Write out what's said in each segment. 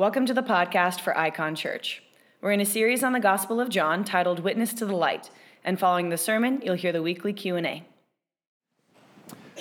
Welcome to the podcast for Icon Church. We're in a series on the Gospel of John titled Witness to the Light, and following the sermon, you'll hear the weekly Q&A.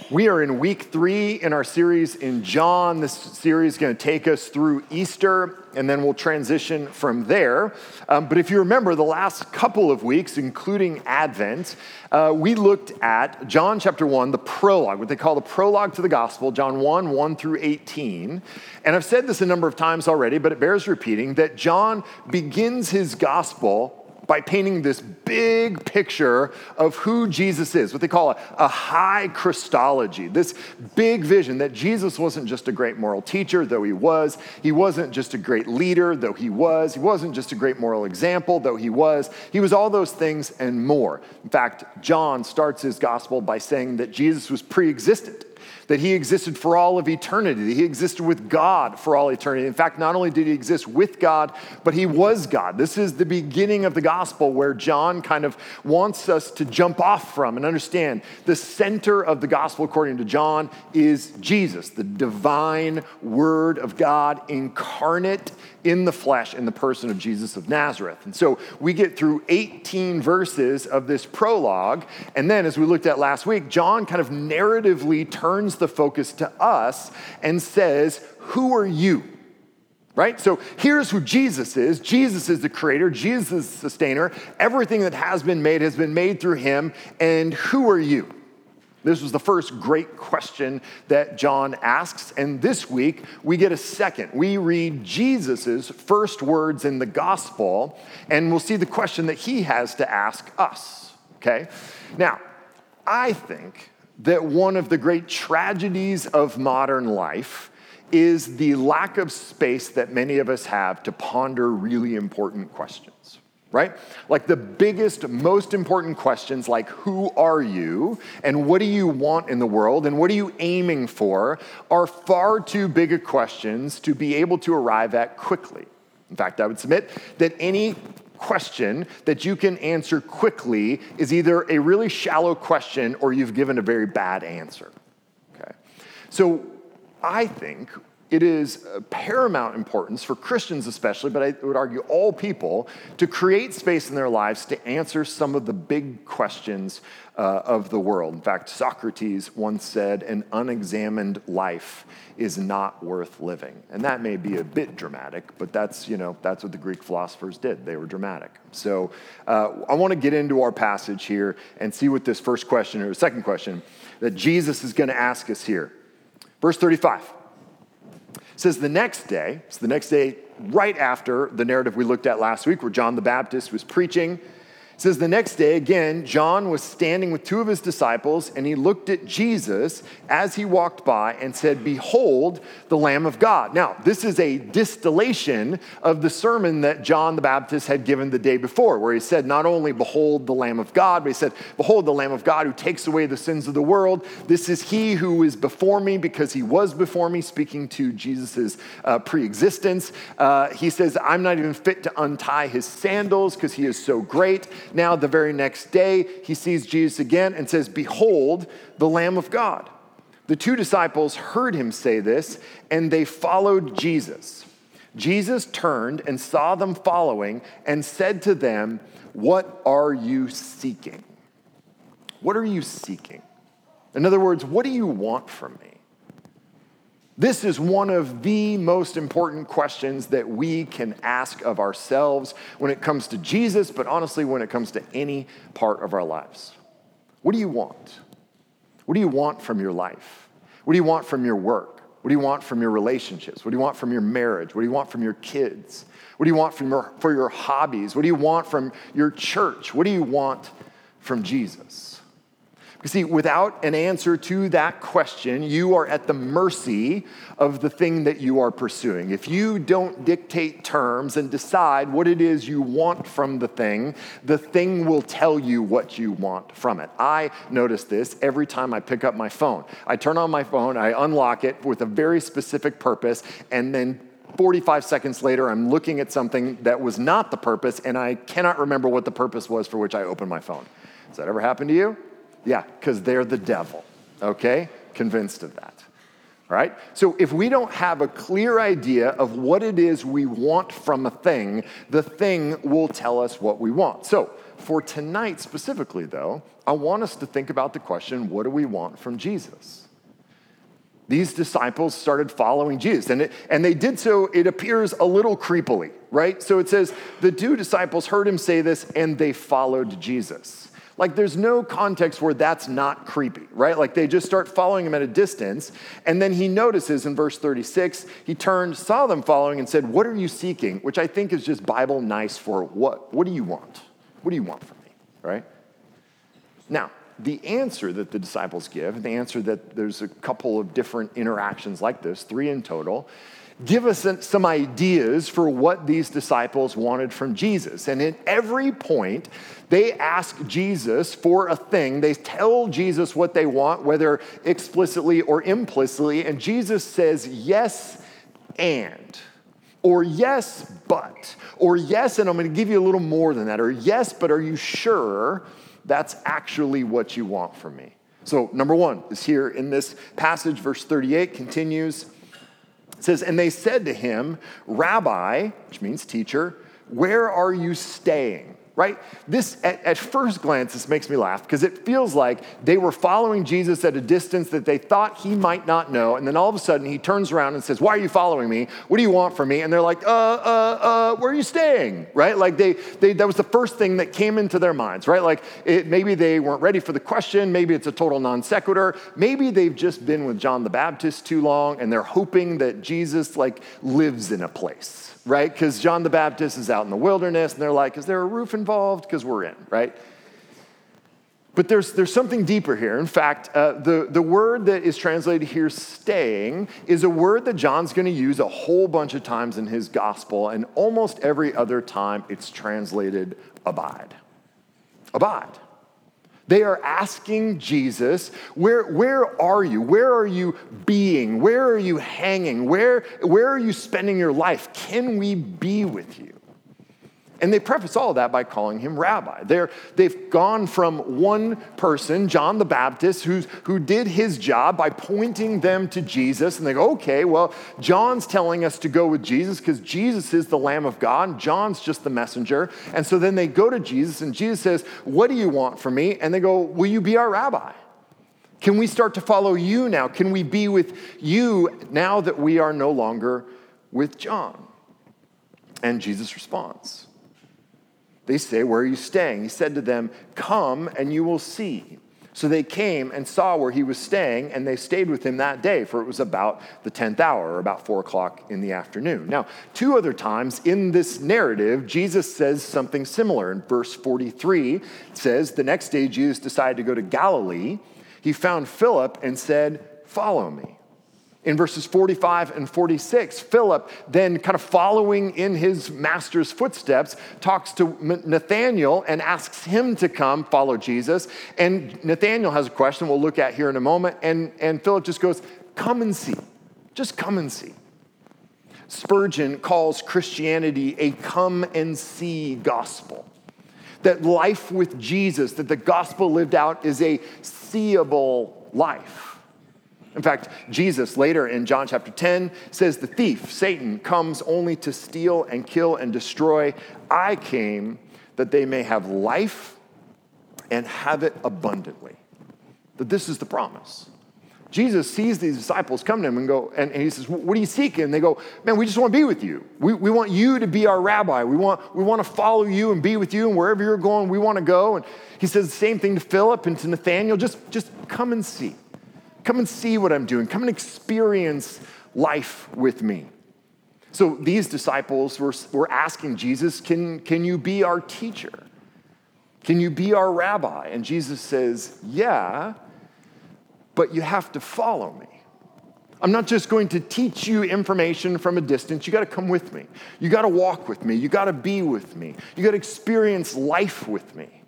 We are in week three in our series in John. This series is going to take us through Easter, and then we'll transition from there. Um, but if you remember, the last couple of weeks, including Advent, uh, we looked at John chapter 1, the prologue, what they call the prologue to the gospel, John 1, 1 through 18. And I've said this a number of times already, but it bears repeating that John begins his gospel by painting this big picture of who Jesus is, what they call a, a, high Christology, this big vision that Jesus wasn't just a great moral teacher, though he was. He wasn't just a great leader, though he was. He wasn't just a great moral example, though he was. He was all those things and more. In fact, John starts his gospel by saying that Jesus was pre existent that he existed for all of eternity. that He existed with God for all eternity. In fact, not only did he exist with God, but he was God. This is the beginning of the gospel where John kind of wants us to jump off from and understand the center of the gospel, according to John, is Jesus, the divine word of God incarnate in the flesh in the person of Jesus of Nazareth. And so we get through 18 verses of this prologue. And then, as we looked at last week, John kind of narratively turns the focus to us and says, Who are you? Right? So here's who Jesus is. Jesus is the creator, Jesus is the sustainer. Everything that has been made has been made through him. And who are you? This was the first great question that John asks. And this week, we get a second. We read Jesus' first words in the gospel, and we'll see the question that he has to ask us. Okay? Now, I think that one of the great tragedies of modern life is the lack of space that many of us have to ponder really important questions right? Like the biggest, most important questions, like who are you and what do you want in the world and what are you aiming for, are far too big of questions to be able to arrive at quickly. In fact, I would submit that any question that you can answer quickly is either a really shallow question or you've given a very bad answer. Okay? So I think it is paramount importance for Christians, especially, but I would argue all people, to create space in their lives to answer some of the big questions uh, of the world. In fact, Socrates once said, An unexamined life is not worth living. And that may be a bit dramatic, but that's, you know, that's what the Greek philosophers did. They were dramatic. So uh, I want to get into our passage here and see what this first question or second question that Jesus is going to ask us here. Verse 35 says the next day, it's the next day right after the narrative we looked at last week where John the Baptist was preaching it says the next day, again, John was standing with two of his disciples, and he looked at Jesus as he walked by and said, Behold, the Lamb of God. Now, this is a distillation of the sermon that John the Baptist had given the day before, where he said, Not only behold the Lamb of God, but he said, Behold the Lamb of God who takes away the sins of the world. This is he who is before me because he was before me, speaking to Jesus' uh, pre existence. Uh, he says, I'm not even fit to untie his sandals because he is so great. Now, the very next day, he sees Jesus again and says, Behold, the Lamb of God. The two disciples heard him say this, and they followed Jesus. Jesus turned and saw them following and said to them, What are you seeking? What are you seeking? In other words, what do you want from me? This is one of the most important questions that we can ask of ourselves when it comes to Jesus, but honestly, when it comes to any part of our lives. What do you want? What do you want from your life? What do you want from your work? What do you want from your relationships? What do you want from your marriage? What do you want from your kids? What do you want from your, for your hobbies? What do you want from your church? What do you want from Jesus? You see, without an answer to that question, you are at the mercy of the thing that you are pursuing. If you don't dictate terms and decide what it is you want from the thing, the thing will tell you what you want from it. I notice this every time I pick up my phone. I turn on my phone, I unlock it with a very specific purpose, and then 45 seconds later, I'm looking at something that was not the purpose, and I cannot remember what the purpose was for which I opened my phone. Has that ever happened to you? Yeah, because they're the devil, okay? Convinced of that. right? So if we don't have a clear idea of what it is we want from a thing, the thing will tell us what we want. So for tonight specifically, though, I want us to think about the question what do we want from Jesus? These disciples started following Jesus, and, it, and they did so, it appears a little creepily, right? So it says, the two disciples heard him say this, and they followed Jesus. Like, there's no context where that's not creepy, right? Like, they just start following him at a distance. And then he notices in verse 36, he turned, saw them following, and said, What are you seeking? Which I think is just Bible nice for what? What do you want? What do you want from me, right? Now, the answer that the disciples give, the answer that there's a couple of different interactions like this, three in total, give us some ideas for what these disciples wanted from Jesus. And at every point, they ask Jesus for a thing. They tell Jesus what they want, whether explicitly or implicitly. And Jesus says, yes, and. Or yes, but. Or yes, and I'm going to give you a little more than that. Or yes, but are you sure that's actually what you want from me? So, number one is here in this passage, verse 38 continues. It says, And they said to him, Rabbi, which means teacher, where are you staying? Right? This, at, at, first glance, this makes me laugh because it feels like they were following Jesus at a distance that they thought he might not know. And then all of a sudden, he turns around and says, Why are you following me? What do you want from me? And they're like, Uh, uh, uh, where are you staying? Right? Like, they, they, that was the first thing that came into their minds, right? Like, it, maybe they weren't ready for the question. Maybe it's a total non sequitur. Maybe they've just been with John the Baptist too long and they're hoping that Jesus, like, lives in a place right? Because John the Baptist is out in the wilderness, and they're like, is there a roof involved? Because we're in, right? But there's, there's something deeper here. In fact, uh, the, the word that is translated here, staying, is a word that John's going to use a whole bunch of times in his gospel, and almost every other time it's translated abide. Abide. They are asking Jesus, where, where are you? Where are you being? Where are you hanging? Where, where are you spending your life? Can we be with you? And they preface all of that by calling him rabbi. They're, they've gone from one person, John the Baptist, who's, who did his job by pointing them to Jesus. And they go, okay, well, John's telling us to go with Jesus because Jesus is the Lamb of God. And John's just the messenger. And so then they go to Jesus, and Jesus says, What do you want from me? And they go, Will you be our rabbi? Can we start to follow you now? Can we be with you now that we are no longer with John? And Jesus responds. They say, Where are you staying? He said to them, Come and you will see. So they came and saw where he was staying, and they stayed with him that day, for it was about the 10th hour, or about 4 o'clock in the afternoon. Now, two other times in this narrative, Jesus says something similar. In verse 43, it says, The next day Jesus decided to go to Galilee. He found Philip and said, Follow me. In verses 45 and 46, Philip, then kind of following in his master's footsteps, talks to Nathanael and asks him to come follow Jesus. And Nathanael has a question we'll look at here in a moment. And, and Philip just goes, Come and see. Just come and see. Spurgeon calls Christianity a come and see gospel. That life with Jesus, that the gospel lived out, is a seeable life. In fact, Jesus later in John chapter 10 says, The thief, Satan, comes only to steal and kill and destroy. I came that they may have life and have it abundantly. That this is the promise. Jesus sees these disciples come to him and go, and, he says, What are you seeking? And they go, Man, we just want to be with you. We, we want you to be our rabbi. We want, we want to follow you and be with you, and wherever you're going, we want to go. And he says the same thing to Philip and to Nathanael just, just come and see. Come and see what I'm doing. Come and experience life with me. So these disciples were, were asking Jesus, can, can you be our teacher? Can you be our rabbi? And Jesus says, Yeah, but you have to follow me. I'm not just going to teach you information from a distance. You got to come with me. You got to walk with me. You got to be with me. You got to experience life with me.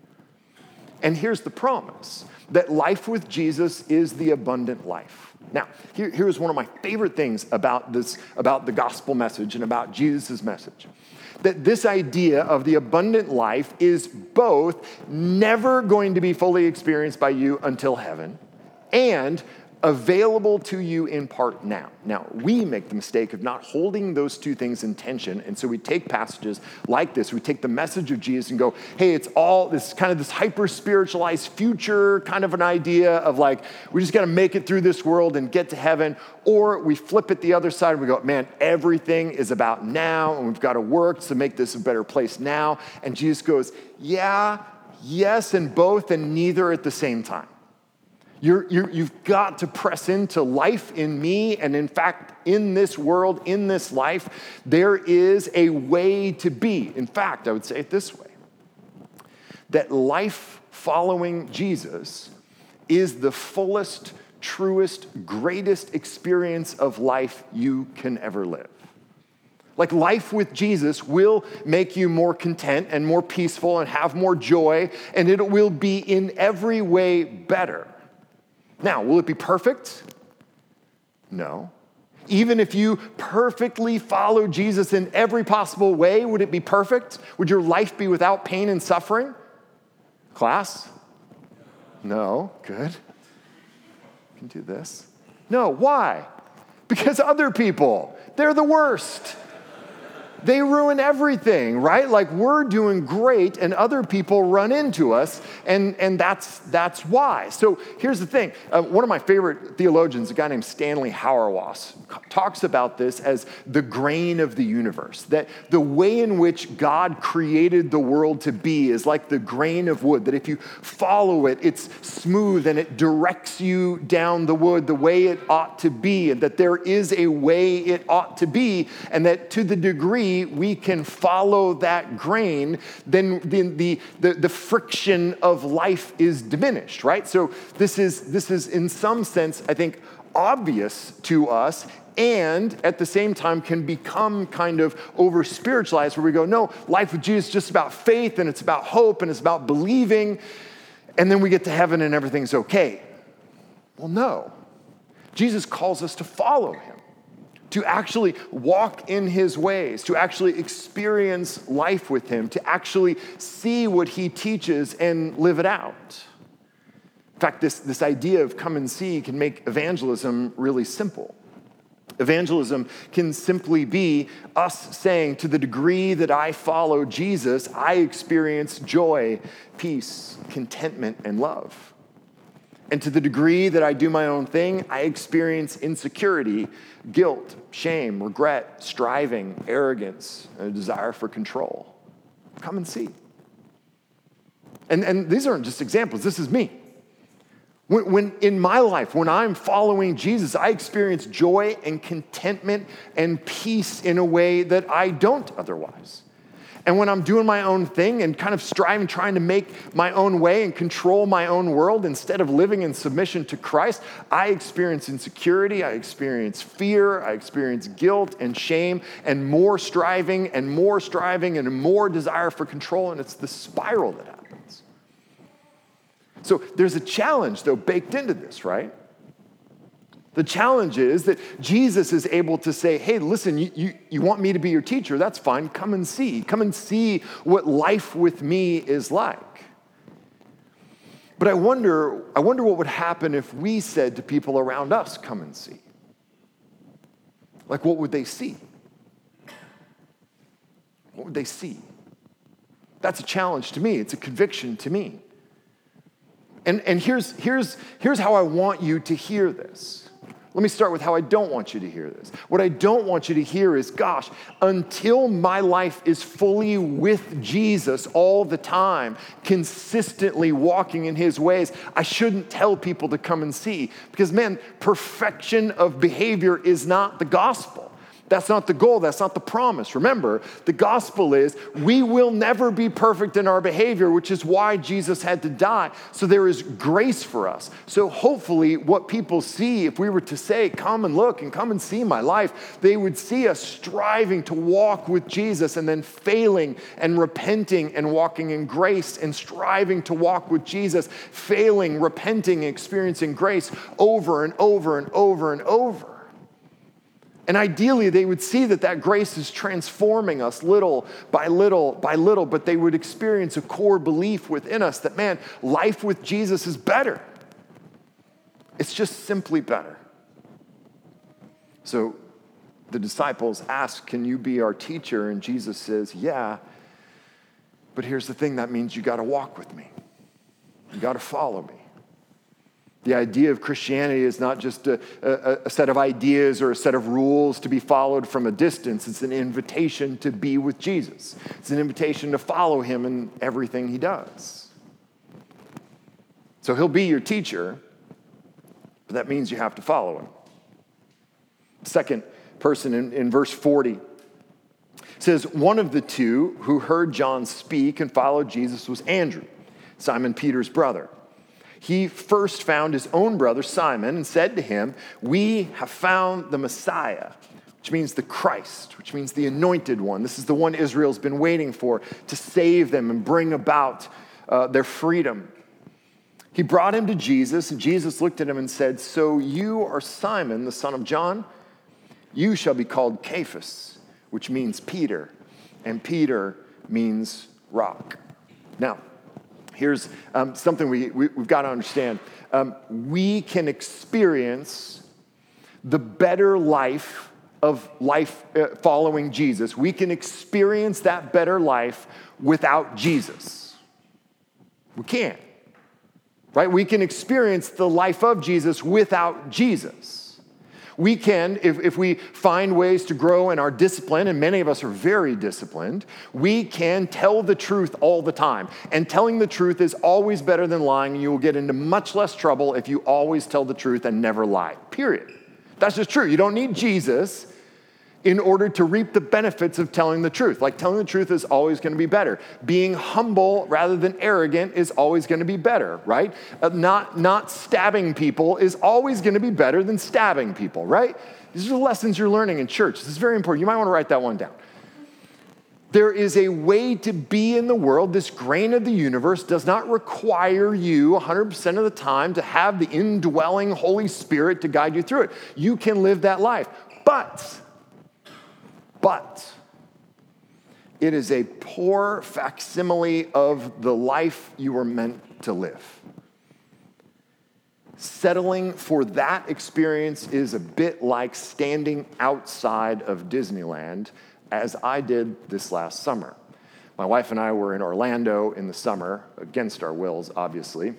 And here's the promise that life with Jesus is the abundant life. Now, here, here's one of my favorite things about this, about the gospel message and about Jesus' message. That this idea of the abundant life is both never going to be fully experienced by you until heaven and available to you in part now. Now, we make the mistake of not holding those two things in tension. And so we take passages like this, we take the message of Jesus and go, hey, it's all this kind of this hyper spiritualized future kind of an idea of like, we just got to make it through this world and get to heaven. Or we flip it the other side and we go, man, everything is about now and we've got to work to make this a better place now. And Jesus goes, yeah, yes, and both, and neither at the same time. You have got to press into life in me. And in fact, in this world, in this life, there is a way to be. In fact, I would say it this way that life following Jesus is the fullest, truest, greatest experience of life you can ever live. Like life with Jesus will make you more content and more peaceful and have more joy, and it will be in every way better. Now, will it be perfect? No. Even if you perfectly follow Jesus in every possible way, would it be perfect? Would your life be without pain and suffering? Class? No. Good. You can do this. No. Why? Because other people, they're the worst they ruin everything, right? Like we're doing great and other people run into us, and, and that's, that's why. So here's the thing uh, one of my favorite theologians, a guy named Stanley Hauerwas, talks about this as the grain of the universe, that the way in which God created the world to be is like the grain of wood, that if you follow it, it's smooth and it directs you down the wood the way it ought to be, and that there is a way it ought to be, and that to the degree we can follow that grain, then the, the, the, the friction of life is diminished, right? So this is, this is in some sense, I think, obvious to us and at the same time can become kind of over spiritualized where we go, no, life with Jesus is just about faith and it's about hope and it's about believing. And then we get to heaven and everything's okay. Well, no. Jesus calls us to follow him to actually walk in his ways, to actually experience life with him, to actually see what he teaches and live it out. In fact, this, this idea of come and see can make evangelism really simple. Evangelism can simply be us saying, to the degree that I follow Jesus, I experience joy, peace, contentment, and love. And to the degree that I do my own thing, I experience insecurity, guilt, shame, regret, striving, arrogance, and a desire for control. Come and see. And, and these aren't just examples, this is me. When, when in my life, when I'm following Jesus, I experience joy and contentment and peace in a way that I don't otherwise. And when I'm doing my own thing and kind of striving, trying to make my own way and control my own world instead of living in submission to Christ, I experience insecurity, I experience fear, I experience guilt and shame, and more striving and more striving and more desire for control. And it's the spiral that happens. So there's a challenge, though, baked into this, right? The challenge is that Jesus is able to say, hey, listen, you, you, you, want me to be your teacher? That's fine. Come and see. Come and see what life with me is like. But I wonder, I wonder what would happen if we said to people around us, come and see. Like, what would they see? What would they see? That's a challenge to me. It's a conviction to me. And, and here's, here's, here's how I want you to hear this. Let me start with how I don't want you to hear this. What I don't want you to hear is, gosh, until my life is fully with Jesus all the time, consistently walking in his ways, I shouldn't tell people to come and see. Because, man, perfection of behavior is not the gospel. That's not the goal. That's not the promise. Remember, the gospel is we will never be perfect in our behavior, which is why Jesus had to die. So there is grace for us. So hopefully, what people see, if we were to say, come and look and come and see my life, they would see us striving to walk with Jesus and then failing and repenting and walking in grace and striving to walk with Jesus, failing, repenting, experiencing grace over and over and over and over. And ideally, they would see that that grace is transforming us little by little by little, but they would experience a core belief within us that, man, life with Jesus is better. It's just simply better. So the disciples ask, Can you be our teacher? And Jesus says, Yeah. But here's the thing that means you got to walk with me, you got to follow me. The idea of Christianity is not just a, a, a, set of ideas or a set of rules to be followed from a distance. It's an invitation to be with Jesus. It's an invitation to follow him in everything he does. So he'll be your teacher, but that means you have to follow him. Second person in, in verse 40 says, One of the two who heard John speak and followed Jesus was Andrew, Simon Peter's brother he first found his own brother Simon and said to him, We have found the Messiah, which means the Christ, which means the anointed one. This is the one Israel's been waiting for to save them and bring about uh, their freedom. He brought him to Jesus, and Jesus looked at him and said, So you are Simon, the son of John? You shall be called Cephas, which means Peter, and Peter means rock. Now, here's um, something we, we, have got to understand um, we can experience the better life of life uh, following Jesus. We can experience that better life without Jesus. We can't, right? We can experience the life of Jesus without Jesus. We can, if, if we find ways to grow in our discipline, and many of us are very disciplined, we can tell the truth all the time. And telling the truth is always better than lying. And you will get into much less trouble if you always tell the truth and never lie, period. That's just true. You don't need Jesus in order to reap the benefits of telling the truth. Like telling the truth is always going to be better. Being humble rather than arrogant is always going to be better, right? Uh, not, not stabbing people is always going to be better than stabbing people, right? These are the lessons you're learning in church. This is very important. You might want to write that one down. There is a way to be in the world. This grain of the universe does not require you 100% of the time to have the indwelling Holy Spirit to guide you through it. You can live that life. But but it is a poor facsimile of the life you were meant to live. Settling for that experience is a bit like standing outside of Disneyland, as I did this last summer. My wife and I were in Orlando in the summer, against our wills, obviously.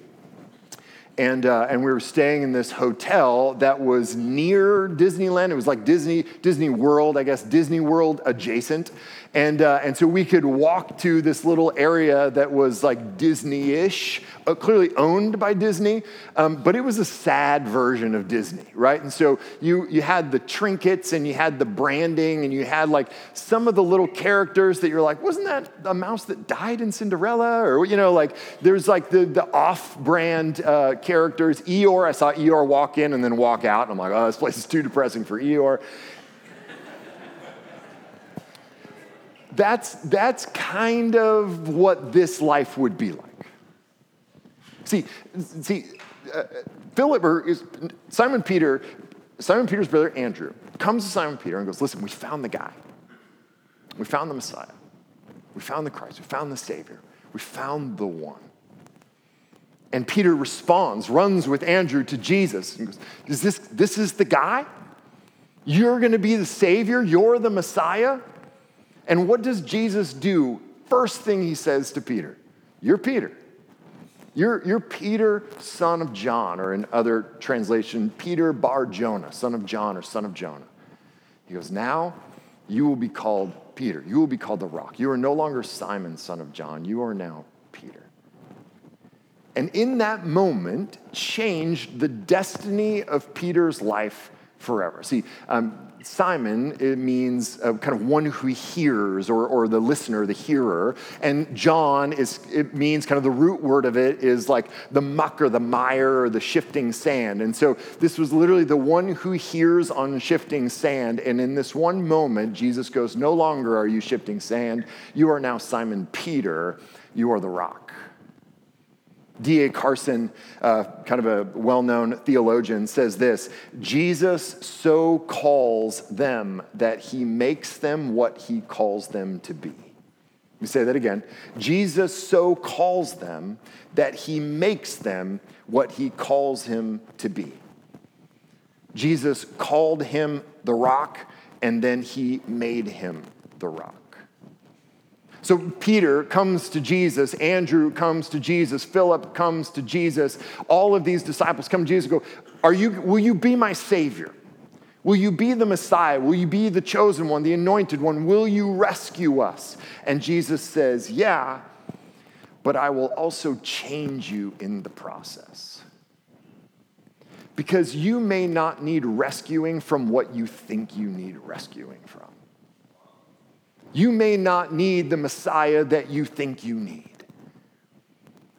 And, uh, and we were staying in this hotel that was near Disneyland. It was like Disney, Disney World, I guess, Disney World adjacent. And, uh, and so we could walk to this little area that was like Disney ish, uh, clearly owned by Disney, um, but it was a sad version of Disney, right? And so you, you had the trinkets and you had the branding and you had like some of the little characters that you're like, wasn't that a mouse that died in Cinderella? Or, you know, like there's like the, the off brand uh, characters. Eeyore, I saw Eeyore walk in and then walk out. And I'm like, oh, this place is too depressing for Eeyore. That's, that's kind of what this life would be like. See, see, uh, Philip or is, Simon Peter, Simon Peter's brother Andrew comes to Simon Peter and goes, "Listen, we found the guy. We found the Messiah. We found the Christ. We found the Savior. We found the one." And Peter responds, runs with Andrew to Jesus and goes, "Is this this is the guy? You're going to be the Savior. You're the Messiah." And what does Jesus do? First thing he says to Peter, You're Peter. You're, you're Peter, son of John, or in other translation, Peter bar Jonah, son of John or son of Jonah. He goes, Now you will be called Peter. You will be called the rock. You are no longer Simon, son of John. You are now Peter. And in that moment, changed the destiny of Peter's life forever. See, um, Simon, it means uh, kind of one who hears or, or the listener, the hearer. And John is, it means kind of the root word of it is like the muck or the mire or the shifting sand. And so this was literally the one who hears on shifting sand. And in this one moment, Jesus goes, No longer are you shifting sand. You are now Simon Peter. You are the rock. D.A. Carson, uh, kind of a well known theologian, says this Jesus so calls them that he makes them what he calls them to be. Let me say that again. Jesus so calls them that he makes them what he calls him to be. Jesus called him the rock, and then he made him the rock. So Peter comes to Jesus, Andrew comes to Jesus, Philip comes to Jesus. All of these disciples come to Jesus and go, Are you, Will you be my Savior? Will you be the Messiah? Will you be the chosen one, the anointed one? Will you rescue us? And Jesus says, Yeah, but I will also change you in the process. Because you may not need rescuing from what you think you need rescuing from. You may not need the Messiah that you think you need.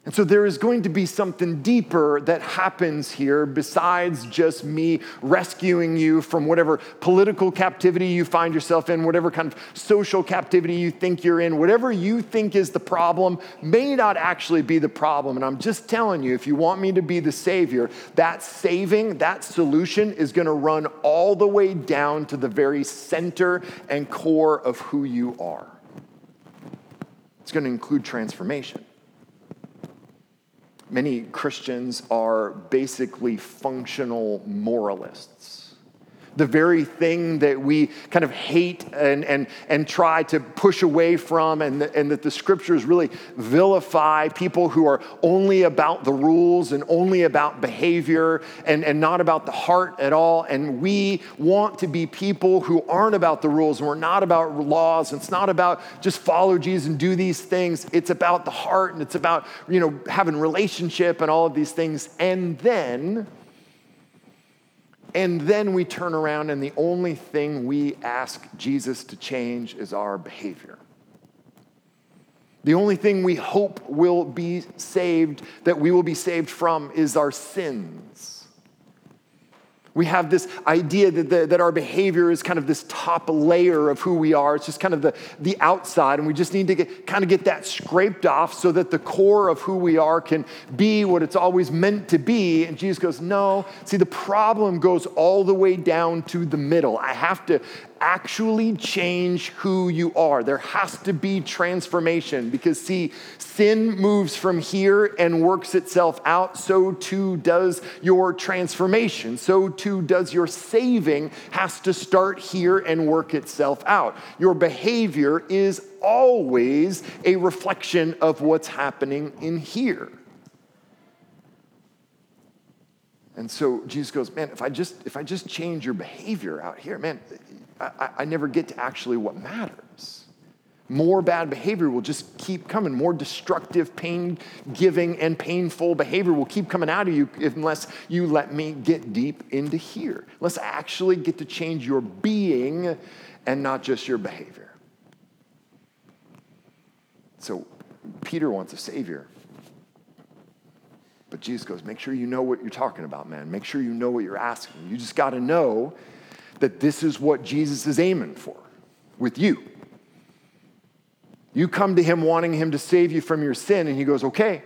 And so there is going to be something deeper that happens here besides just me rescuing you from whatever political captivity you find yourself in, whatever kind of social captivity you think you're in, whatever you think is the problem may not actually be the problem. And I'm just telling you, if you want me to be the Savior, that saving, that solution is going to run all the way down to the very center and core of who you are. It's going to include transformation. Many Christians are basically functional moralists the very thing that we kind of hate and, and, and try to push away from, and, the, and that the scriptures really vilify people who are only about the rules and only about behavior and, and not about the heart at all. And we want to be people who aren't about the rules and we're not about laws. It's not about just follow Jesus and do these things. It's about the heart and it's about, you know, having relationship and all of these things. And then, and then we turn around, and the only thing we ask Jesus to change is our behavior. The only thing we hope will be saved, that we will be saved from, is our sins. We have this idea that, the, that our behavior is kind of this top layer of who we are. It's just kind of the, the outside, and we just need to get, kind of get that scraped off so that the core of who we are can be what it's always meant to be. And Jesus goes, No. See, the problem goes all the way down to the middle. I have to actually change who you are. There has to be transformation because, see, sin moves from here and works itself out. So too does your transformation. So too does your saving has to start here and work itself out. Your behavior is always a reflection of what's happening in here. And so Jesus goes, man, if I just if I just change your behavior out here, man, I, I never get to actually what matters. More bad behavior will just keep coming. More destructive, pain giving, and painful behavior will keep coming out of you unless you let me get deep into here. Let's actually get to change your being and not just your behavior. So, Peter wants a savior. But Jesus goes, make sure you know what you're talking about, man. Make sure you know what you're asking. You just got to know that this is what Jesus is aiming for with you. You come to him wanting him to save you from your sin, and he goes, okay.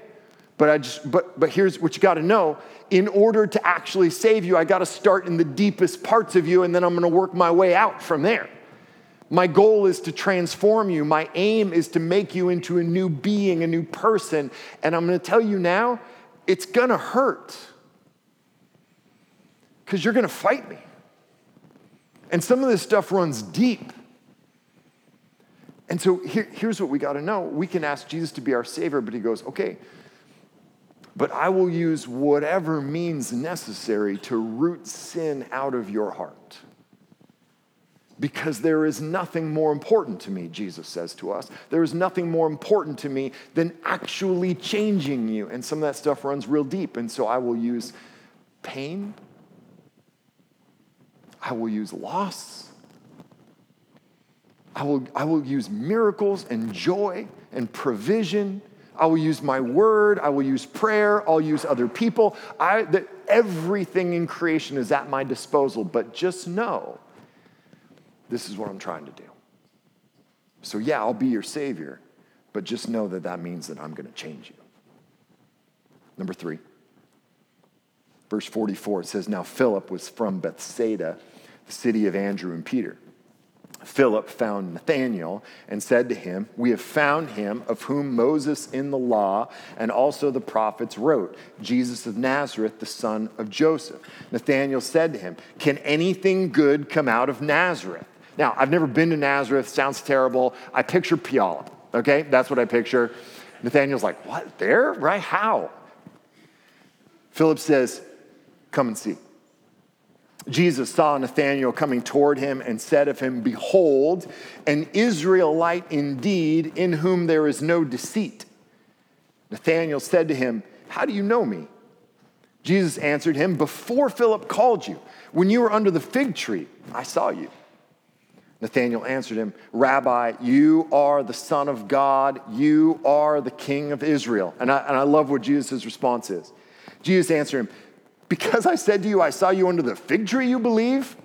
But I just but but here's what you got to know. In order to actually save you, I got to start in the deepest parts of you, and then I'm gonna work my way out from there. My goal is to transform you. My aim is to make you into a new being, a new person. And I'm gonna tell you now, it's gonna hurt. Because you're gonna fight me. And some of this stuff runs deep. And so here, here's what we got to know. We can ask Jesus to be our Savior, but He goes, okay, but I will use whatever means necessary to root sin out of your heart. Because there is nothing more important to me, Jesus says to us. There is nothing more important to me than actually changing you. And some of that stuff runs real deep. And so I will use pain I will use loss. I will, I will use miracles and joy and provision. I will use my word. I will use prayer. I'll use other people. I, that everything in creation is at my disposal. But just know this is what I'm trying to do. So, yeah, I'll be your Savior, but just know that that means that I'm going to change you. Number three. Verse 44, it says, Now Philip was from Bethsaida, the city of Andrew and Peter. Philip found Nathanael and said to him, We have found him of whom Moses in the law and also the prophets wrote, Jesus of Nazareth, the son of Joseph. Nathanael said to him, Can anything good come out of Nazareth? Now, I've never been to Nazareth, sounds terrible. I picture Puyallup, okay? That's what I picture. Nathanael's like, What, there? Right? How? Philip says, Come and see. Jesus saw Nathanael coming toward him and said of him, Behold, an Israelite indeed, in whom there is no deceit. Nathanael said to him, How do you know me? Jesus answered him, Before Philip called you, when you were under the fig tree, I saw you. Nathanael answered him, Rabbi, you are the Son of God, you are the King of Israel. And I, and I love what Jesus' response is. Jesus answered him, because I said to you, I saw you under the fig tree, you believe?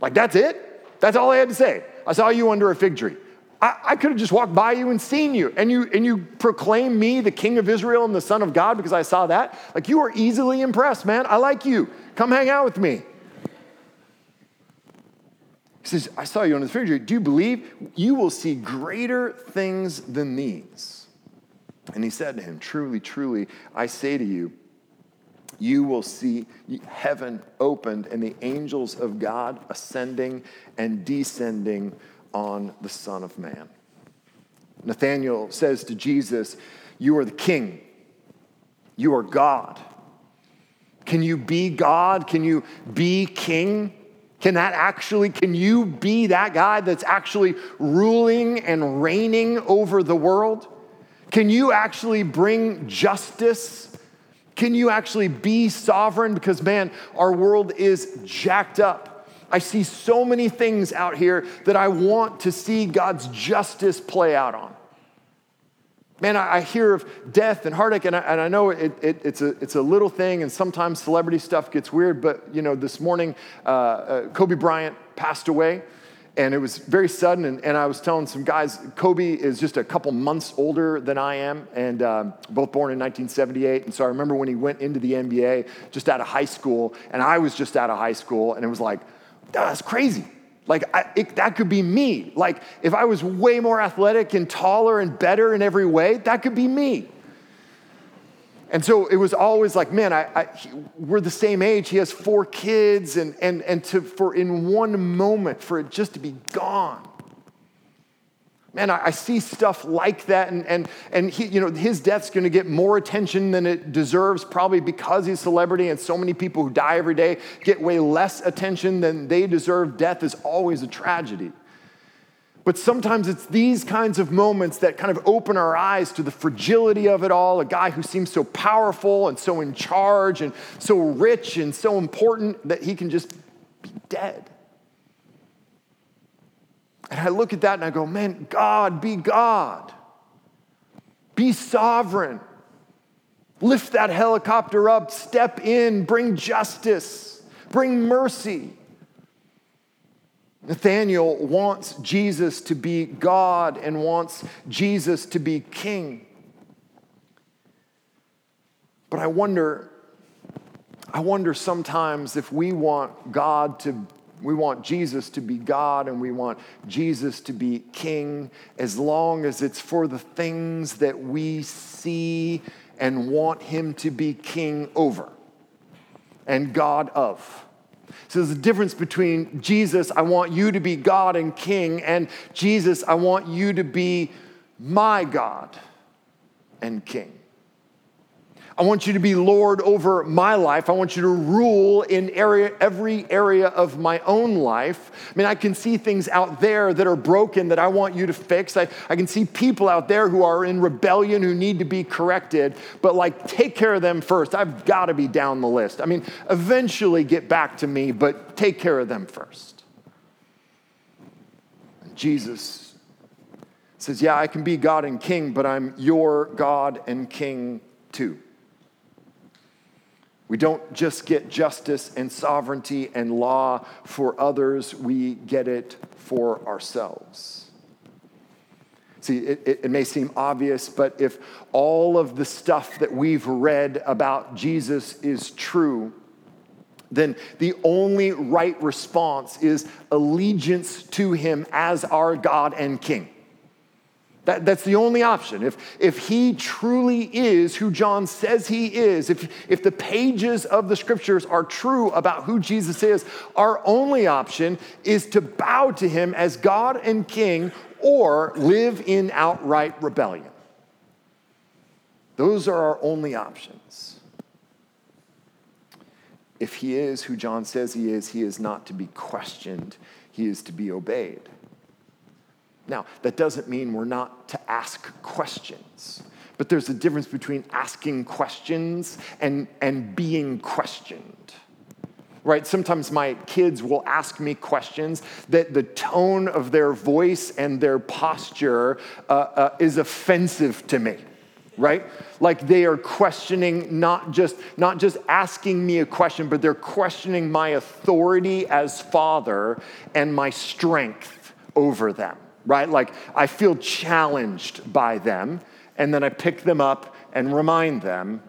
Like, that's it? That's all I had to say. I saw you under a fig tree. I, I could have just walked by you and seen you, and you and you proclaim me the king of Israel and the Son of God because I saw that. Like you are easily impressed, man. I like you. Come hang out with me. He says, I saw you under the tree. Do you believe? You will see greater things than these. And he said to him, Truly, truly, I say to you, you will see heaven opened and the angels of God ascending and descending on the Son of Man. Nathanael says to Jesus, You are the King, you are God. Can you be God? Can you be King? Can that actually, can you be that guy that's actually ruling and reigning over the world? Can you actually bring justice can you actually be sovereign? Because, man, our world is jacked up. I see so many things out here that I want to see God's justice play out on. Man, I, hear of death and heartache, and I, and I know it, it, it's, a, it's a little thing, and sometimes celebrity stuff gets weird, but, you know, this morning, uh, uh, Kobe Bryant passed away and it was very sudden. And, and, I was telling some guys, Kobe is just a couple months older than I am, and um, both born in 1978. And so I remember when he went into the NBA just out of high school, and I was just out of high school, and it was like, that's crazy. Like, I, it, that could be me. Like, if I was way more athletic and taller and better in every way, that could be me. And so it was always like, man, I, I, we're the same age. He has four kids, and, and, and to, for in one moment, for it just to be gone. Man, I, I see stuff like that, and, and, and he, you know, his death's gonna get more attention than it deserves, probably because he's a celebrity, and so many people who die every day get way less attention than they deserve. Death is always a tragedy. But sometimes it's these kinds of moments that kind of open our eyes to the fragility of it all. A guy who seems so powerful and so in charge and so rich and so important that he can just be dead. And I look at that and I go, man, God, be God. Be sovereign. Lift that helicopter up, step in, bring justice, bring mercy. Nathanael wants Jesus to be God and wants Jesus to be king. But I wonder, I wonder sometimes if we want God to, we want Jesus to be God and we want Jesus to be king, as long as it's for the things that we see and want him to be king over and God of. So there's a difference between Jesus, I want you to be God and King, and Jesus, I want you to be my God and King. I want you to be Lord over my life. I want you to rule in area, every area of my own life. I mean, I can see things out there that are broken that I want you to fix. I, I can see people out there who are in rebellion who need to be corrected, but like, take care of them first. I've got to be down the list. I mean, eventually get back to me, but take care of them first. And Jesus says, Yeah, I can be God and King, but I'm your God and King too. We don't just get justice and sovereignty and law for others, we get it for ourselves. See, it, it, may seem obvious, but if all of the stuff that we've read about Jesus is true, then the only right response is allegiance to him as our God and King. That, that's the only option. If, if he truly is who John says he is, if, if the pages of the scriptures are true about who Jesus is, our only option is to bow to him as God and King or live in outright rebellion. Those are our only options. If he is who John says he is, he is not to be questioned, he is to be obeyed. Now, that doesn't mean we're not to ask questions, but there's a difference between asking questions and, and being questioned. Right? Sometimes my kids will ask me questions that the tone of their voice and their posture uh, uh, is offensive to me right like they are questioning not just not just asking me a question but they're questioning my authority as father and my strength over them right? Like I feel challenged by them, and then I pick them up and remind them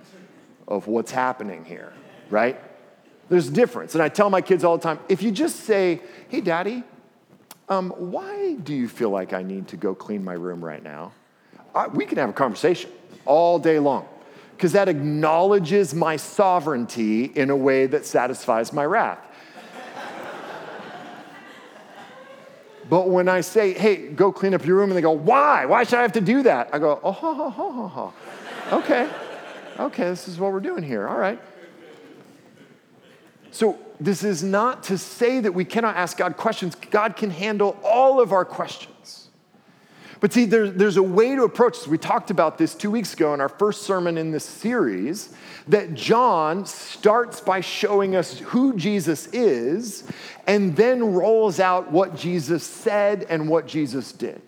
of what's happening here, right? There's a difference. And I tell my kids all the time if you just say, hey, daddy, um, why do you feel like I need to go clean my room right now? I, we can have a conversation all day long because that acknowledges my sovereignty in a way that satisfies my wrath. But when I say, hey, go clean up your room, and they go, why? Why should I have to do that? I go, oh, ho, ho, ho, ho, ho. Okay. Okay, this is what we're doing here. All right. So, this is not to say that we cannot ask God questions. God can handle all of our questions. But see, there, there's a way to approach this. We talked about this two weeks ago in our first sermon in this series that John starts by showing us who Jesus is and then rolls out what Jesus said and what Jesus did.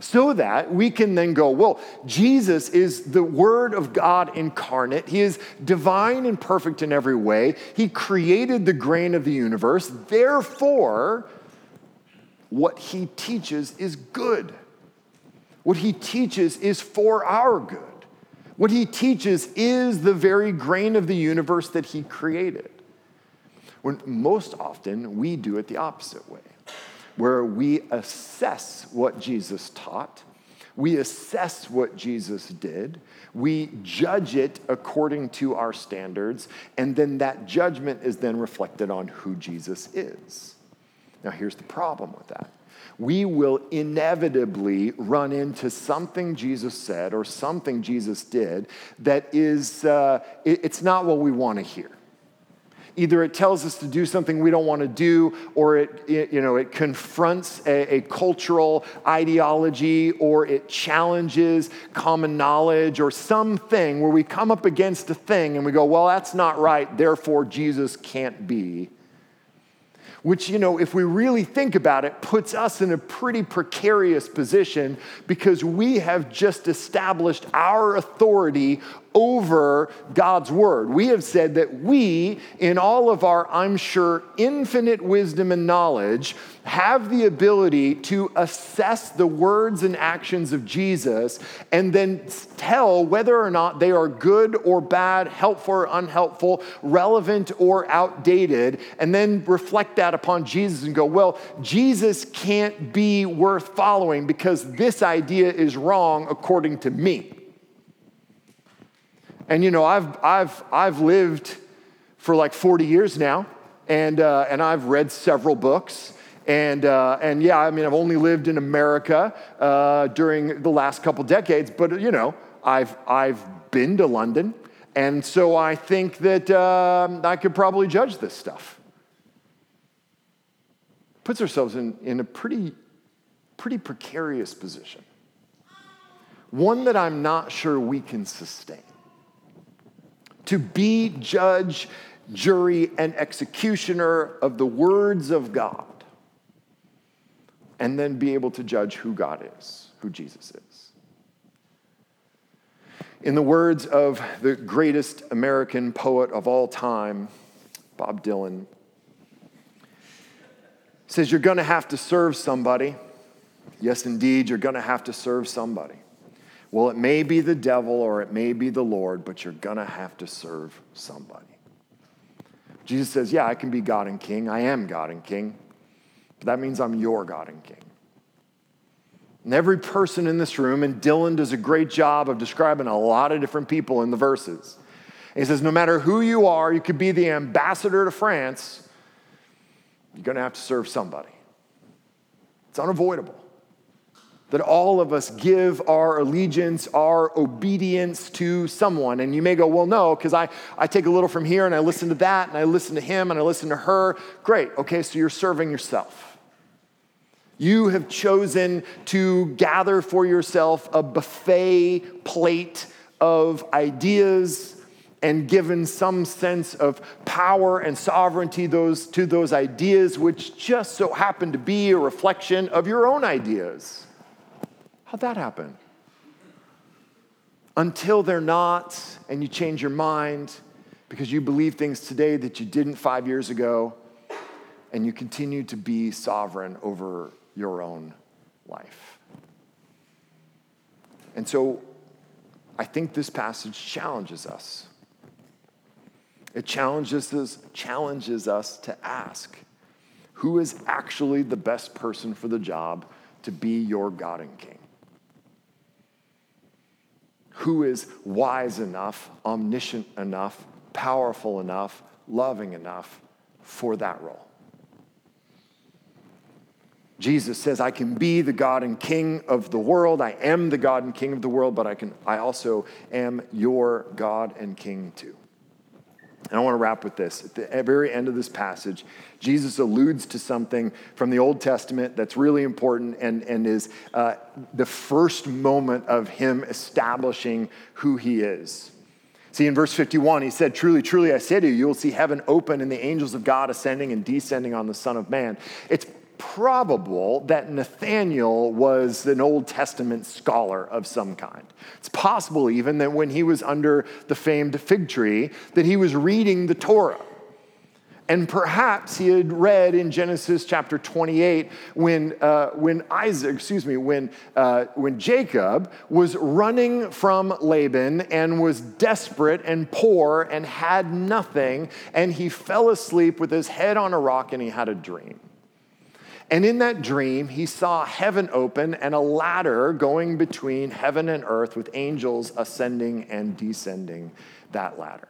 So that we can then go, well, Jesus is the Word of God incarnate. He is divine and perfect in every way. He created the grain of the universe. Therefore, what he teaches is good. What he teaches is for our good. What he teaches is the very grain of the universe that he created. When most often we do it the opposite way, where we assess what Jesus taught, we assess what Jesus did, we judge it according to our standards, and then that judgment is then reflected on who Jesus is. Now, here's the problem with that we will inevitably run into something Jesus said or something Jesus did that is, uh, it, it's not what we want to hear. Either it tells us to do something we don't want to do, or it, it you know, it confronts a, a cultural ideology, or it challenges common knowledge, or something where we come up against a thing and we go, well, that's not right, therefore Jesus can't be which, you know, if we really think about it, puts us in a pretty precarious position because we have just established our authority over God's word. We have said that we, in all of our, I'm sure, infinite wisdom and knowledge, have the ability to assess the words and actions of Jesus and then tell whether or not they are good or bad, helpful or unhelpful, relevant or outdated, and then reflect that upon Jesus and go, well, Jesus can't be worth following because this idea is wrong according to me. And you know, I've, I've, I've lived for like 40 years now, and, uh, and I've read several books. And, uh, and yeah, I mean, I've only lived in America uh, during the last couple decades, but you know, I've, I've been to London. And so I think that um, I could probably judge this stuff. Puts ourselves in, in a pretty, pretty precarious position. One that I'm not sure we can sustain to be judge, jury, and executioner of the words of God, and then be able to judge who God is, who Jesus is. In the words of the greatest American poet of all time, Bob Dylan, says, You're going to have to serve somebody. Yes, indeed, you're going to have to serve somebody. Well, it may be the devil or it may be the Lord, but you're going to have to serve somebody. Jesus says, Yeah, I can be God and King. I am God and King. But that means I'm your God and King. And every person in this room, and Dylan does a great job of describing a lot of different people in the verses. And he says, No matter who you are, you could be the ambassador to France, you're going to have to serve somebody. It's unavoidable that all of us give our allegiance, our obedience to someone. And you may go, well, no, because I, I take a little from here and I listen to that and I listen to him and I listen to her. Great. Okay, so you're serving yourself. You have chosen to gather for yourself a buffet plate of ideas and given some sense of power and sovereignty those, to those ideas, which just so happen to be a reflection of your own ideas. How'd that happen? Until they're not, and you change your mind because you believe things today that you didn't five years ago, and you continue to be sovereign over your own life. And so I think this passage challenges us. It challenges us, challenges us to ask who is actually the best person for the job to be your God and King? Who is wise enough, omniscient enough, powerful enough, loving enough for that role. Jesus says, I can be the God and King of the world. I am the God and King of the world, but I, can, I also am your God and King too. And I want to wrap with this. At the very end of this passage, Jesus alludes to something from the Old Testament that's really important and, and is uh, the first moment of him establishing who he is. See, in verse 51, he said, Truly, truly, I say to you, you will see heaven open and the angels of God ascending and descending on the Son of Man. It's probable that Nathanael was an Old Testament scholar of some kind. It's possible even that when he was under the famed fig tree, that he was reading the Torah. And perhaps he had read in Genesis chapter 28 when, uh, when Isaac, excuse me, when, uh, when Jacob was running from Laban and was desperate and poor and had nothing, and he fell asleep with his head on a rock and he had a dream. And in that dream, he saw heaven open and a ladder going between heaven and earth with angels ascending and descending that ladder.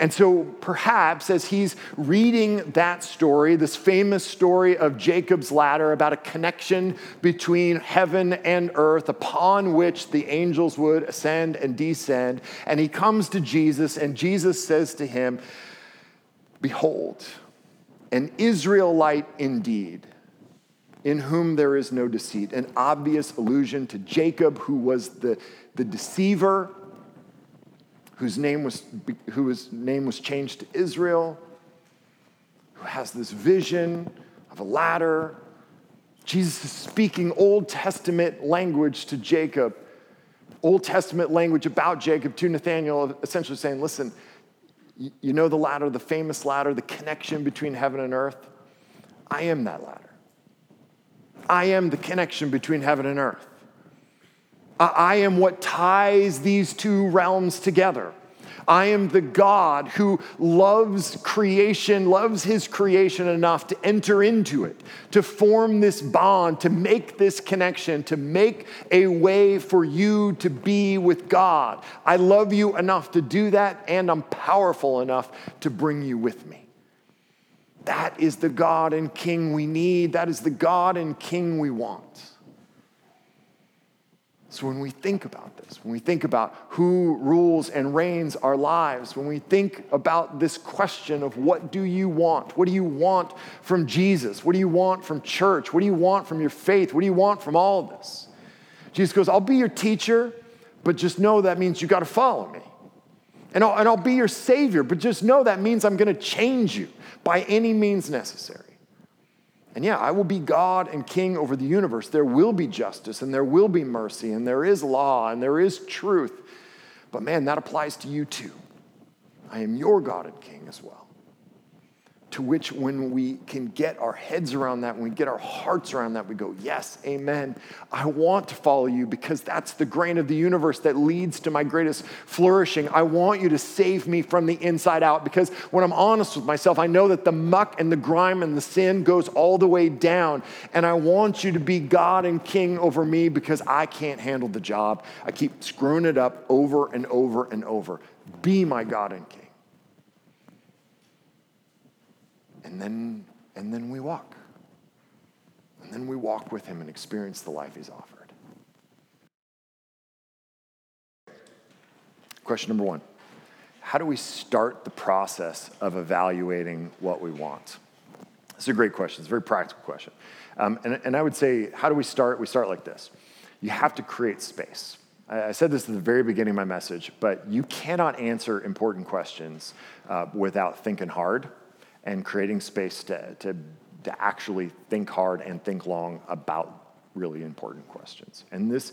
And so, perhaps as he's reading that story, this famous story of Jacob's ladder about a connection between heaven and earth upon which the angels would ascend and descend, and he comes to Jesus, and Jesus says to him, Behold, an Israelite indeed, in whom there is no deceit, an obvious allusion to Jacob, who was the, the deceiver, whose name, was, whose name was changed to Israel, who has this vision of a ladder. Jesus is speaking Old Testament language to Jacob, Old Testament language about Jacob to Nathanael, essentially saying, listen, you know the ladder, the famous ladder, the connection between heaven and earth? I am that ladder. I am the connection between heaven and earth. I am what ties these two realms together. I am the God who loves creation, loves his creation enough to enter into it, to form this bond, to make this connection, to make a way for you to be with God. I love you enough to do that, and I'm powerful enough to bring you with me. That is the God and King we need. That is the God and King we want. So, when we think about this, when we think about who rules and reigns our lives, when we think about this question of what do you want? What do you want from Jesus? What do you want from church? What do you want from your faith? What do you want from all of this? Jesus goes, I'll be your teacher, but just know that means you got to follow me. And I'll, and I'll be your savior, but just know that means I'm going to change you by any means necessary. And yeah, I will be God and king over the universe. There will be justice and there will be mercy and there is law and there is truth. But man, that applies to you too. I am your God and king as well. To which, when we can get our heads around that, when we get our hearts around that, we go, Yes, amen. I want to follow you because that's the grain of the universe that leads to my greatest flourishing. I want you to save me from the inside out because when I'm honest with myself, I know that the muck and the grime and the sin goes all the way down. And I want you to be God and King over me because I can't handle the job. I keep screwing it up over and over and over. Be my God and King. And then, and then we walk. And then we walk with him and experience the life he's offered. Question number one How do we start the process of evaluating what we want? It's a great question. It's a very practical question. Um, and, and I would say, how do we start? We start like this you have to create space. I said this at the very beginning of my message, but you cannot answer important questions uh, without thinking hard and creating space to, to, to actually think hard and think long about really important questions. And this,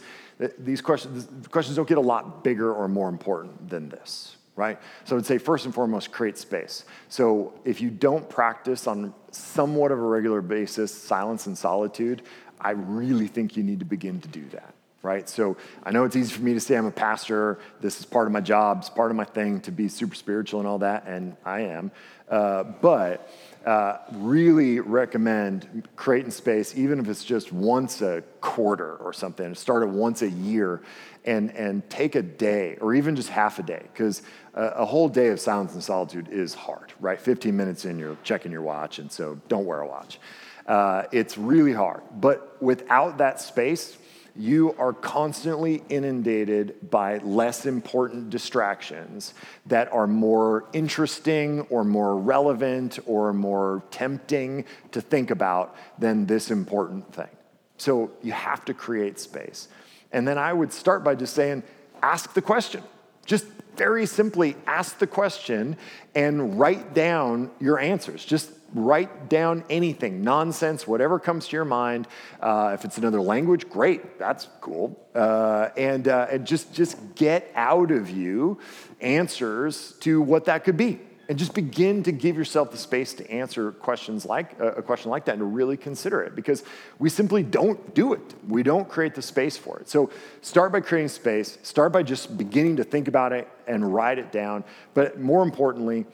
these questions, questions don't get a lot bigger or more important than this, right? So I would say first and foremost, create space. So if you don't practice on somewhat of a regular basis silence and solitude, I really think you need to begin to do that right? So I know it's easy for me to say I'm a pastor. This is part of my job. It's part of my thing to be super spiritual and all that, and I am. Uh, but uh, really recommend creating space, even if it's just once a quarter or something. Start it once a year, and and take a day or even just half a day, because a, a whole day of silence and solitude is hard, right? 15 minutes in, you're checking your watch, and so don't wear a watch. Uh, it's really hard. But without that space, you are constantly inundated by less important distractions that are more interesting or more relevant or more tempting to think about than this important thing. So you have to create space. And then I would start by just saying, ask the question. Just very simply ask the question and write down your answers. Just write down anything, nonsense, whatever comes to your mind. Uh, if it's another language, great, that's cool. Uh, and, uh, and just, just get out of you answers to what that could be. And just begin to give yourself the space to answer questions like uh, a question like that and to really consider it because we simply don't do it. We don't create the space for it. So start by creating space, start by just beginning to think about it and write it down. But more importantly,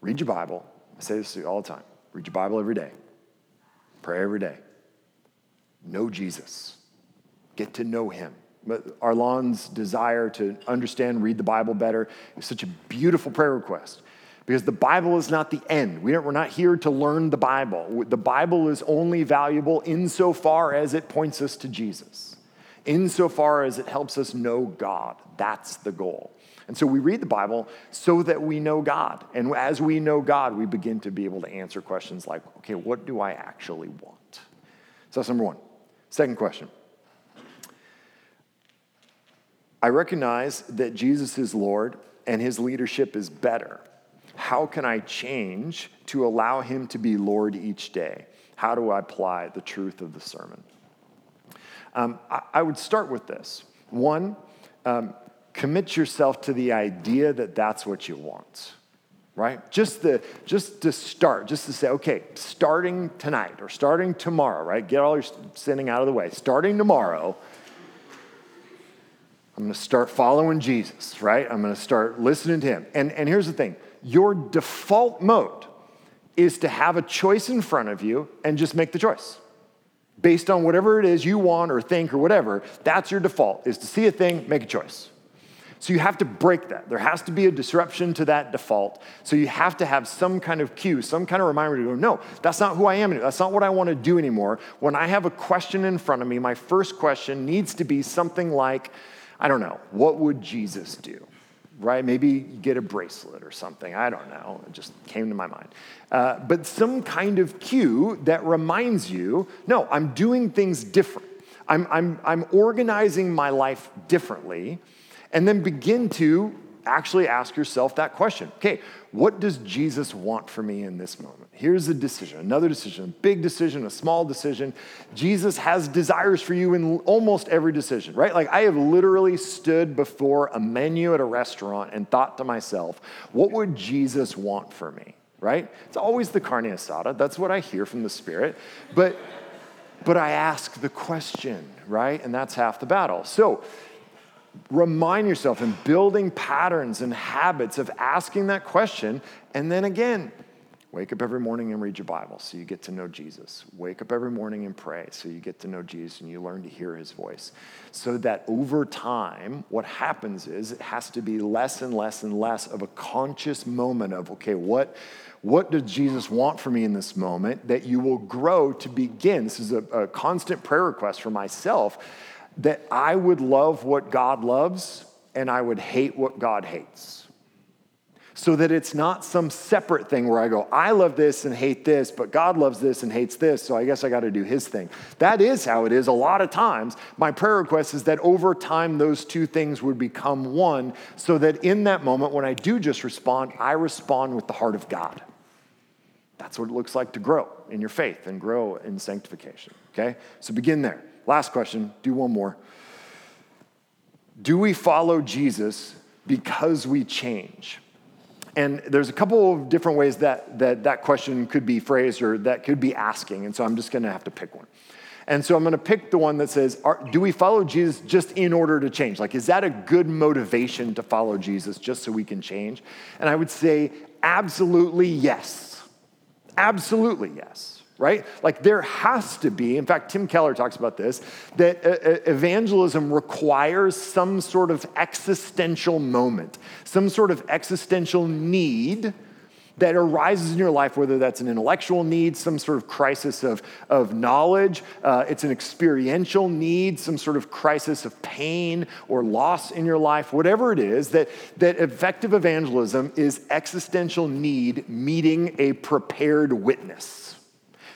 read your Bible. I say this to you all the time Read your Bible every day. Pray every day. Know Jesus. Get to know him. Arlon's desire to understand, read the Bible better is such a beautiful prayer request because the Bible is not the end. We are not here to learn the Bible. The Bible is only valuable insofar as it points us to Jesus, insofar as it helps us know God. That's the goal. And so we read the Bible so that we know God. And as we know God, we begin to be able to answer questions like, okay, what do I actually want? So that's number one. Second question. I recognize that Jesus is Lord and his leadership is better. How can I change to allow him to be Lord each day? How do I apply the truth of the sermon? Um, I, I, would start with this. One, um, commit yourself to the idea that that's what you want right just the just to start just to say okay starting tonight or starting tomorrow right get all your sinning out of the way starting tomorrow i'm going to start following jesus right i'm going to start listening to him and and here's the thing your default mode is to have a choice in front of you and just make the choice based on whatever it is you want or think or whatever that's your default is to see a thing make a choice so you have to break that. There has to be a disruption to that default. So you have to have some kind of cue, some kind of reminder to go, no, that's not who I am. Anymore. That's not what I want to do anymore. When I have a question in front of me, my first question needs to be something like, I don't know, what would Jesus do? Right? Maybe you get a bracelet or something. I don't know. It just came to my mind. Uh, but some kind of cue that reminds you, no, I'm doing things different. I'm, I'm, I'm organizing my life differently and then begin to actually ask yourself that question okay, what does Jesus want for me in this moment? Here's a decision, another decision, a big decision, a small decision. Jesus has desires for you in almost every decision, right? Like I have literally stood before a menu at a restaurant and thought to myself, what would Jesus want for me? right? It's always the carne asada. That's what I hear from the Spirit. But, but I ask the question, right? And that's half the battle. So remind yourself in building patterns and habits of asking that question. And then again, Wake up every morning and read your Bible so you get to know Jesus. Wake up every morning and pray so you get to know Jesus and you learn to hear his voice. So that over time, what happens is it has to be less and less and less of a conscious moment of, okay, what, what does Jesus want for me in this moment? That you will grow to begin. This is a, a constant prayer request for myself that I would love what God loves and I would hate what God hates so that it's not some separate thing where I go, I love this and hate this, but God loves this and hates this, so I guess I got to do his thing. That is how it is a lot of times. My prayer request is that over time those two things would become one, so that in that moment when I do just respond, I respond with the heart of God. That's what it looks like to grow in your faith and grow in sanctification. Okay? So begin there. Last question, do one more. Do we follow Jesus because we change? And there's a couple of different ways that, that that question could be phrased or that could be asking. And so I'm just going to have to pick one. And so I'm going to pick the one that says, are, Do we follow Jesus just in order to change? Like, is that a good motivation to follow Jesus just so we can change? And I would say, absolutely yes. Absolutely yes right? Like there has to be, in fact, Tim Keller talks about this, that evangelism requires some sort of existential moment, some sort of existential need that arises in your life, whether that's an intellectual need, some sort of crisis of, of knowledge, uh, it's an experiential need, some sort of crisis of pain or loss in your life, whatever it is, that, that effective evangelism is existential need meeting a prepared witness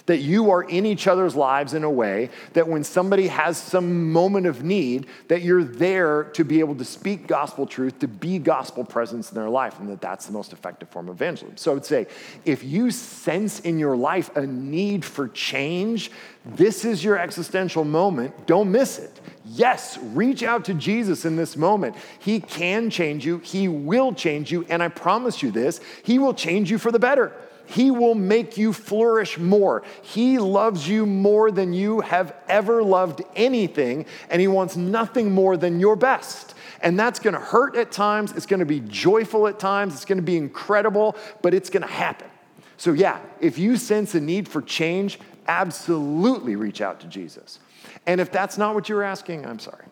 that you are in each other's lives in a way that when somebody has some moment of need that you're there to be able to speak gospel truth to be gospel presence in their life and that that's the most effective form of evangelism. So i would say if you sense in your life a need for change this is your existential moment. Don't miss it. Yes, reach out to Jesus in this moment. He can change you, He will change you, and I promise you this He will change you for the better. He will make you flourish more. He loves you more than you have ever loved anything, and He wants nothing more than your best. And that's gonna hurt at times, it's gonna be joyful at times, it's gonna be incredible, but it's gonna happen. So, yeah, if you sense a need for change, absolutely reach out to Jesus. And if that's not what you're asking, I'm sorry.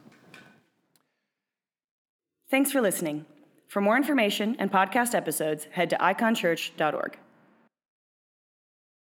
Thanks for listening. For more information and podcast episodes, head to iconchurch.org.